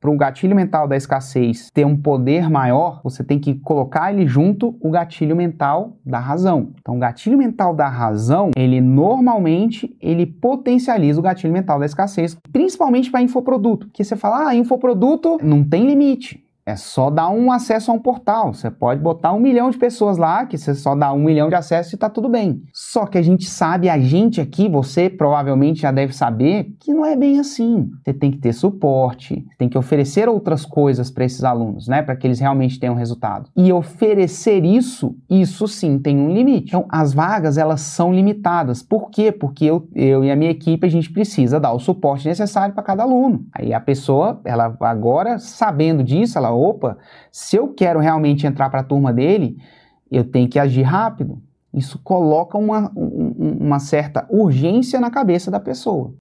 para o gatilho mental da escassez ter um poder maior, você tem que colocar ele junto o gatilho mental da razão. Então, o gatilho mental da razão, ele normalmente ele potencializa o gatilho mental da escassez, principalmente para infoproduto, que você fala, ah, infoproduto não tem limite. É só dar um acesso a um portal. Você pode botar um milhão de pessoas lá, que você só dá um milhão de acessos e tá tudo bem. Só que a gente sabe, a gente aqui, você provavelmente já deve saber, que não é bem assim. Você tem que ter suporte, tem que oferecer outras coisas para esses alunos, né? Para que eles realmente tenham resultado. E oferecer isso, isso sim tem um limite. Então, as vagas, elas são limitadas. Por quê? Porque eu, eu e a minha equipe, a gente precisa dar o suporte necessário para cada aluno. Aí a pessoa, ela agora, sabendo disso, ela opa, se eu quero realmente entrar para a turma dele, eu tenho que agir rápido. Isso coloca uma, uma certa urgência na cabeça da pessoa.